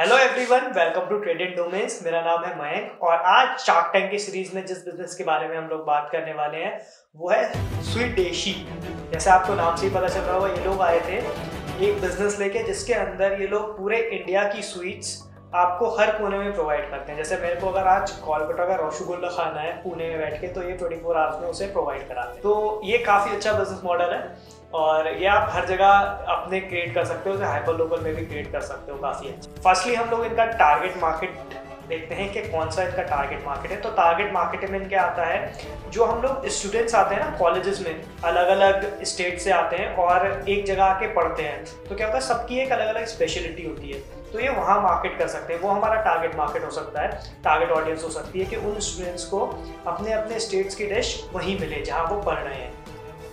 Hello everyone welcome to traded domains मेरा नाम है मयंक और आज शार्क टैंक की सीरीज़ में जिस बिज़नेस के बारे में हम लोग बात करने वाले हैं, वो है स्वीट डेशी जैसे आपको नाम से ही पता चल रहा होगा, ये लोग आए थे एक बिज़नेस लेके जिसके अंदर ये लोग पूरे इंडिया की स्वीट्स आपको हर कोने में प्रोवाइड करते हैं। जैसे मेरे को अगर आज कोलकाता का रसगुल्ला खाना है, पुणे में बैठ के तो ये ट्वेंटी फोर आवर्स में उसे प्रोवाइड कराते हैं तो ये काफ़ी अच्छा बिज़नेस मॉडल है और ये आप हर जगह अपने क्रिएट कर सकते हो, उसे हाइपर लोकल में भी क्रिएट कर सकते हो, काफ़ी अच्छा। फर्स्टली हम लोग इनका टारगेट मार्केट देखते हैं कि कौन सा इनका टारगेट मार्केट है। तो टारगेट मार्केट में क्या आता है, जो हम लोग स्टूडेंट्स आते हैं ना कॉलेजेस में अलग अलग स्टेट से आते हैं और एक जगह आके पढ़ते हैं। तो क्या होता है, सबकी एक अलग अलग स्पेशलिटी होती है। तो ये वहाँ मार्केट कर सकते हैं। वो हमारा टारगेट मार्केट हो सकता है। टारगेट ऑडियंस हो सकती है कि उन स्टूडेंट्स को अपने अपने स्टेट्स की डिश वहीं मिले, जहाँ वो पढ़ रहे हैं।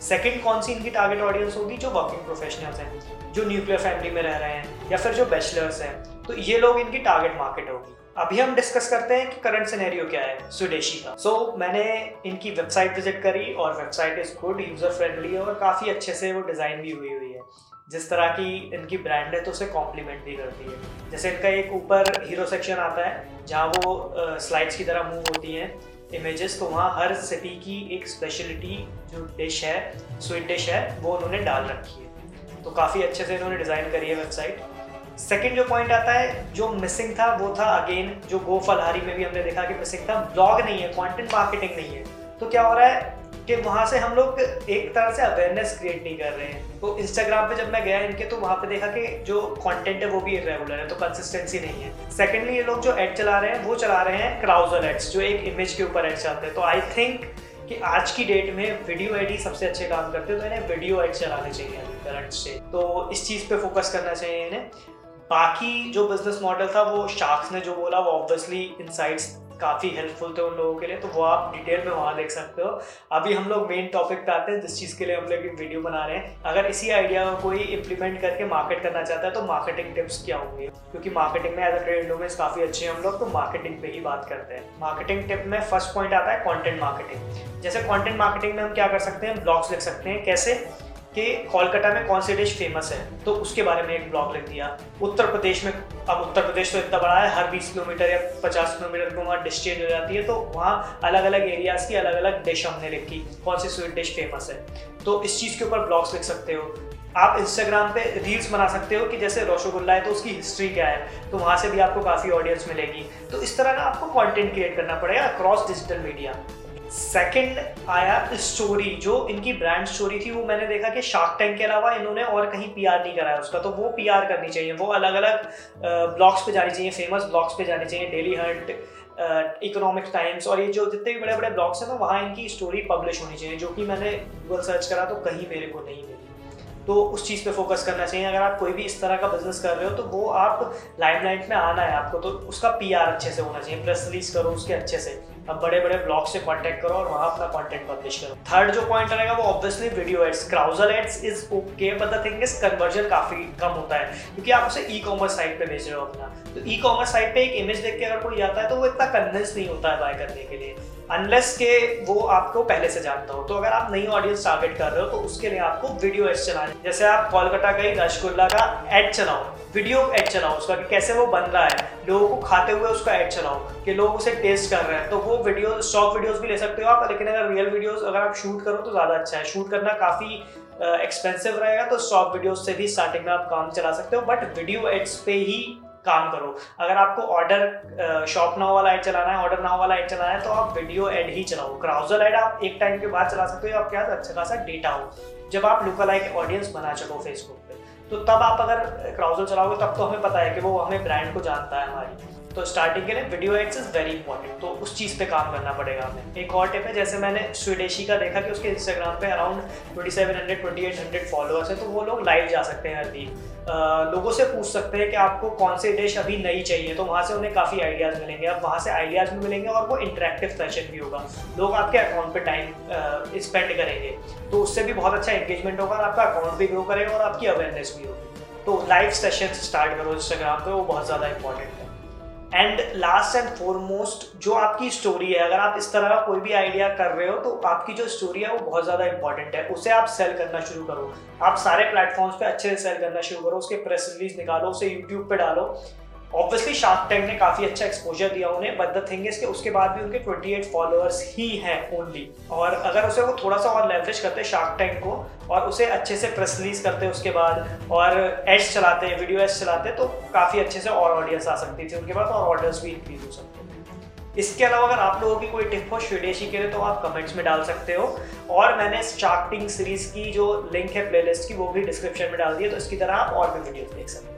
सेकंड कौन सी इनकी टारगेट ऑडियंस होगी? जो वर्किंग प्रोफेशनल्स हैं, जो न्यूक्लियर फैमिली में रह रहे हैं, या फिर जो बैचलर्स हैं। तो ये लोग इनकी टारगेट मार्केट होगी। अभी हम डिस्कस करते हैं कि करंट सिनेरियो क्या है स्वदेशी का। सो so, मैंने इनकी वेबसाइट विज़िट करी और website is good user friendly है और काफ़ी अच्छे से वो डिज़ाइन भी हुई हुई है। जिस तरह की इनकी ब्रांड है तो उसे कॉम्प्लीमेंट भी करती है। जैसे इनका एक ऊपर हीरो सेक्शन आता है जहाँ वो स्लाइड्स की तरह मूव होती हैं इमेजेस तो वहाँ हर सिटी की एक स्पेशलिटी जो डिश है स्वीट डिश है वो उन्होंने डाल रखी है। तो काफ़ी अच्छे से इन्होंने डिज़ाइन करी है वेबसाइट सेकंड जो पॉइंट आता है, जो मिसिंग था, वो था अगेन जो गो फलहारी में भी हमने देखा कि मिसिंग था ब्लॉग नहीं है कंटेंट मार्केटिंग नहीं है। तो क्या हो रहा है कि वहाँ से हम लोग एक तरह से अवेयरनेस क्रिएट नहीं कर रहे हैं। तो इंस्टाग्राम पे जब मैं गया इनके तो वहाँ पे देखा कि जो कंटेंट है, वो भी इरेगुलर है तो कंसिस्टेंसी नहीं है। सेकेंडली ये लोग जो एड चला रहे हैं, वो चला रहे हैं क्राउजर एड्स जो एक इमेज के ऊपर एड चलते हैं। तो आई थिंक कि आज की डेट में वीडियो एड ही सबसे अच्छे काम करते हैं तो इन्हें वीडियो एड चलाने चाहिए करंट से तो इस चीज़ पे फोकस करना चाहिए इन्हें। बाकी जो बिज़नेस मॉडल था, वो शार्क्स ने जो बोला, वो ऑब्वियसली इनसाइट्स काफ़ी हेल्पफुल थे उन लोगों के लिए तो वो आप डिटेल में वहाँ देख सकते हो। अभी हम लोग मेन टॉपिक पे आते हैं, जिस चीज़ के लिए हम लोग एक वीडियो बना रहे हैं। अगर इसी आइडिया को कोई इम्प्लीमेंट करके मार्केट करना चाहता है तो मार्केटिंग टिप्स क्या होंगे? क्योंकि मार्केटिंग में एज अ ट्रेड में काफ़ी अच्छे हैं हम लोग तो मार्केटिंग पे ही बात करते हैं। मार्केटिंग टिप में फ़र्स्ट पॉइंट आता है कॉन्टेंट मार्केटिंग जैसे कॉन्टेंट मार्केटिंग में हम क्या कर सकते हैं? ब्लॉग्स लिख सकते हैं। कैसे? कि कोलकाता में कौन सी डिश फ़ेमस है? तो उसके बारे में एक ब्लॉग लिख दिया। उत्तर प्रदेश में, अब उत्तर प्रदेश तो इतना बड़ा है, हर 20 किलोमीटर या 50 किलोमीटर को वहाँ डिश चेंज हो जाती है तो वहाँ अलग अलग एरियाज़ की अलग अलग डिश हमने लिखी, कौन सी स्वीट डिश फ़ेमस है। तो इस चीज़ के ऊपर ब्लॉग्स लिख सकते हो। आप इंस्टाग्राम पे रील्स बना सकते हो कि जैसे रसगुल्ला है तो उसकी हिस्ट्री क्या है? तो वहाँ से भी आपको काफ़ी ऑडियंस मिलेगी। तो इस तरह का आपको कंटेंट क्रिएट करना पड़ेगा अक्रॉस डिजिटल मीडिया सेकंड आया स्टोरी जो इनकी ब्रांड स्टोरी थी, वो मैंने देखा कि शार्क टैंक के अलावा इन्होंने और कहीं पीआर नहीं कराया उसका तो वो पीआर करनी चाहिए। वो अलग अलग ब्लॉग्स पे जानी चाहिए फ़ेमस ब्लॉग्स पे जानी चाहिए डेली हंट इकोनॉमिक टाइम्स और ये जो जितने भी बड़े बड़े ब्लॉग्स हैं ना वहाँ इनकी स्टोरी पब्लिश होनी चाहिए, जो कि मैंने गूगल सर्च करा तो कहीं मेरे को नहीं मिली। तो उस चीज़ पे फोकस करना चाहिए। अगर आप कोई भी इस तरह का बिज़नेस कर रहे हो तो वो आप लाइमलाइट में आना है आपको। तो उसका पीआर अच्छे से होना चाहिए प्रेस रिलीज़ करो उसके अच्छे से। अब बड़े बड़े ब्लॉग से कांटेक्ट करो और वहाँ अपना कंटेंट पब्लिश करो। थर्ड जो पॉइंट रहेगा, वो obviously video ads क्राउजर ads is okay but the thing is conversion काफ़ी कम होता है, क्योंकि आप उसे ई कॉमर्स साइट पे भेज रहे हो अपना। तो ई कॉमर्स साइट पे एक इमेज देख के अगर कोई जाता है तो वो इतना कन्विंस नहीं होता है बाय करने के लिए। अनलेस के वो आपको पहले से जानता हो। तो अगर आप नई ऑडियंस टारगेट कर रहे हो तो उसके लिए आपको वीडियो एड्स चलाने जैसे आप कोलकाता गई रसगुल्ला का एड चलाओ वीडियो एड चलाओ उसका कि कैसे वो बन रहा है। लोगों को खाते हुए उसका एड चलाओ कि लोग उसे टेस्ट कर रहे हैं। तो वो वीडियो स्टॉक वीडियोस भी ले सकते हो आप, लेकिन अगर रियल वीडियोस अगर आप शूट करो तो ज़्यादा अच्छा है। शूट करना काफ़ी एक्सपेंसिव रहेगा तो स्टॉक वीडियोस से भी स्टार्टिंग में आप काम चला सकते हो। बट वीडियो एड्स पे ही काम करो। अगर आपको ऑर्डर शॉप नाव वाला ऐड चलाना है ऑर्डर नाव वाला ऐड चलाना है तो आप वीडियो एड ही चलाओ। क्राउजर एड आप एक टाइम के बाद चला सकते हो आपके पास अच्छा खासा डेटा हो। जब आप लुकल लाइक ऑडियंस बना चलो फेसबुक पे तो तब आप अगर क्राउजर चलाओगे, तब तो हमें पता है कि वो हमें ब्रांड को जानता है हमारी। तो स्टार्टिंग के लिए video ads is very important तो उस चीज़ पे काम करना पड़ेगा हमें। एक और टिप है, जैसे मैंने स्वीडेशी का देखा कि उसके इंस्टाग्राम पे around twenty seven hundred twenty eight hundred followers है तो वो लोग लाइव जा सकते हैं हर लोगों से पूछ सकते हैं कि आपको कौन सी डिश अभी नई चाहिए तो वहाँ से उन्हें काफ़ी आइडियाज़ मिलेंगे। अब वहाँ से आइडियाज़ भी मिलेंगे और वो इंटरेक्टिव सेशन भी होगा। लोग आपके अकाउंट पे टाइम स्पेंड करेंगे। तो उससे भी बहुत अच्छा एंगेजमेंट होगा और आपका अकाउंट भी ग्रो करेगा और आपकी अवेयरनेस भी होगी। तो लाइव सेशन स्टार्ट करो इंस्टाग्राम पे, वो बहुत ज़्यादा इंपॉर्टेंट है। एंड लास्ट एंड फॉरमोस्ट जो आपकी स्टोरी है, अगर आप इस तरह का कोई भी आइडिया कर रहे हो तो आपकी जो स्टोरी है, वो बहुत ज़्यादा इंपॉर्टेंट है। उसे आप सेल करना शुरू करो। आप सारे प्लेटफॉर्म्स पे अच्छे से सेल करना शुरू करो, उसके प्रेस रिलीज़ निकालो, उसे यूट्यूब पे डालो। ऑब्वियसली शार्क टैंक ने काफ़ी अच्छा एक्सपोजर दिया उन्हें बट द थिंग इज़ कि उसके बाद भी उनके 28 फॉलोअर्स ही हैं ओनली और अगर उसे वो थोड़ा सा और लेवरेज करते शार्क टैंक को और उसे अच्छे से प्रेस रिलीज़ करते उसके बाद और एड्स चलाते वीडियो एड्स चलाते तो काफ़ी अच्छे से और ऑडियंस आ सकती थी उनके बाद और ऑर्डर्स भी इंक्रीज हो सकते थे। इसके अलावा अगर आप लोगों की कोई टिप हो स्वीडेशी के लिए तो आप कमेंट्स में डाल सकते हो। और मैंने टैंक सीरीज़ की जो लिंक है प्लेलिस्ट की, वो भी डिस्क्रिप्शन में डाल दी है तो इसकी तरह आप और भी वीडियोस देख सकते हो।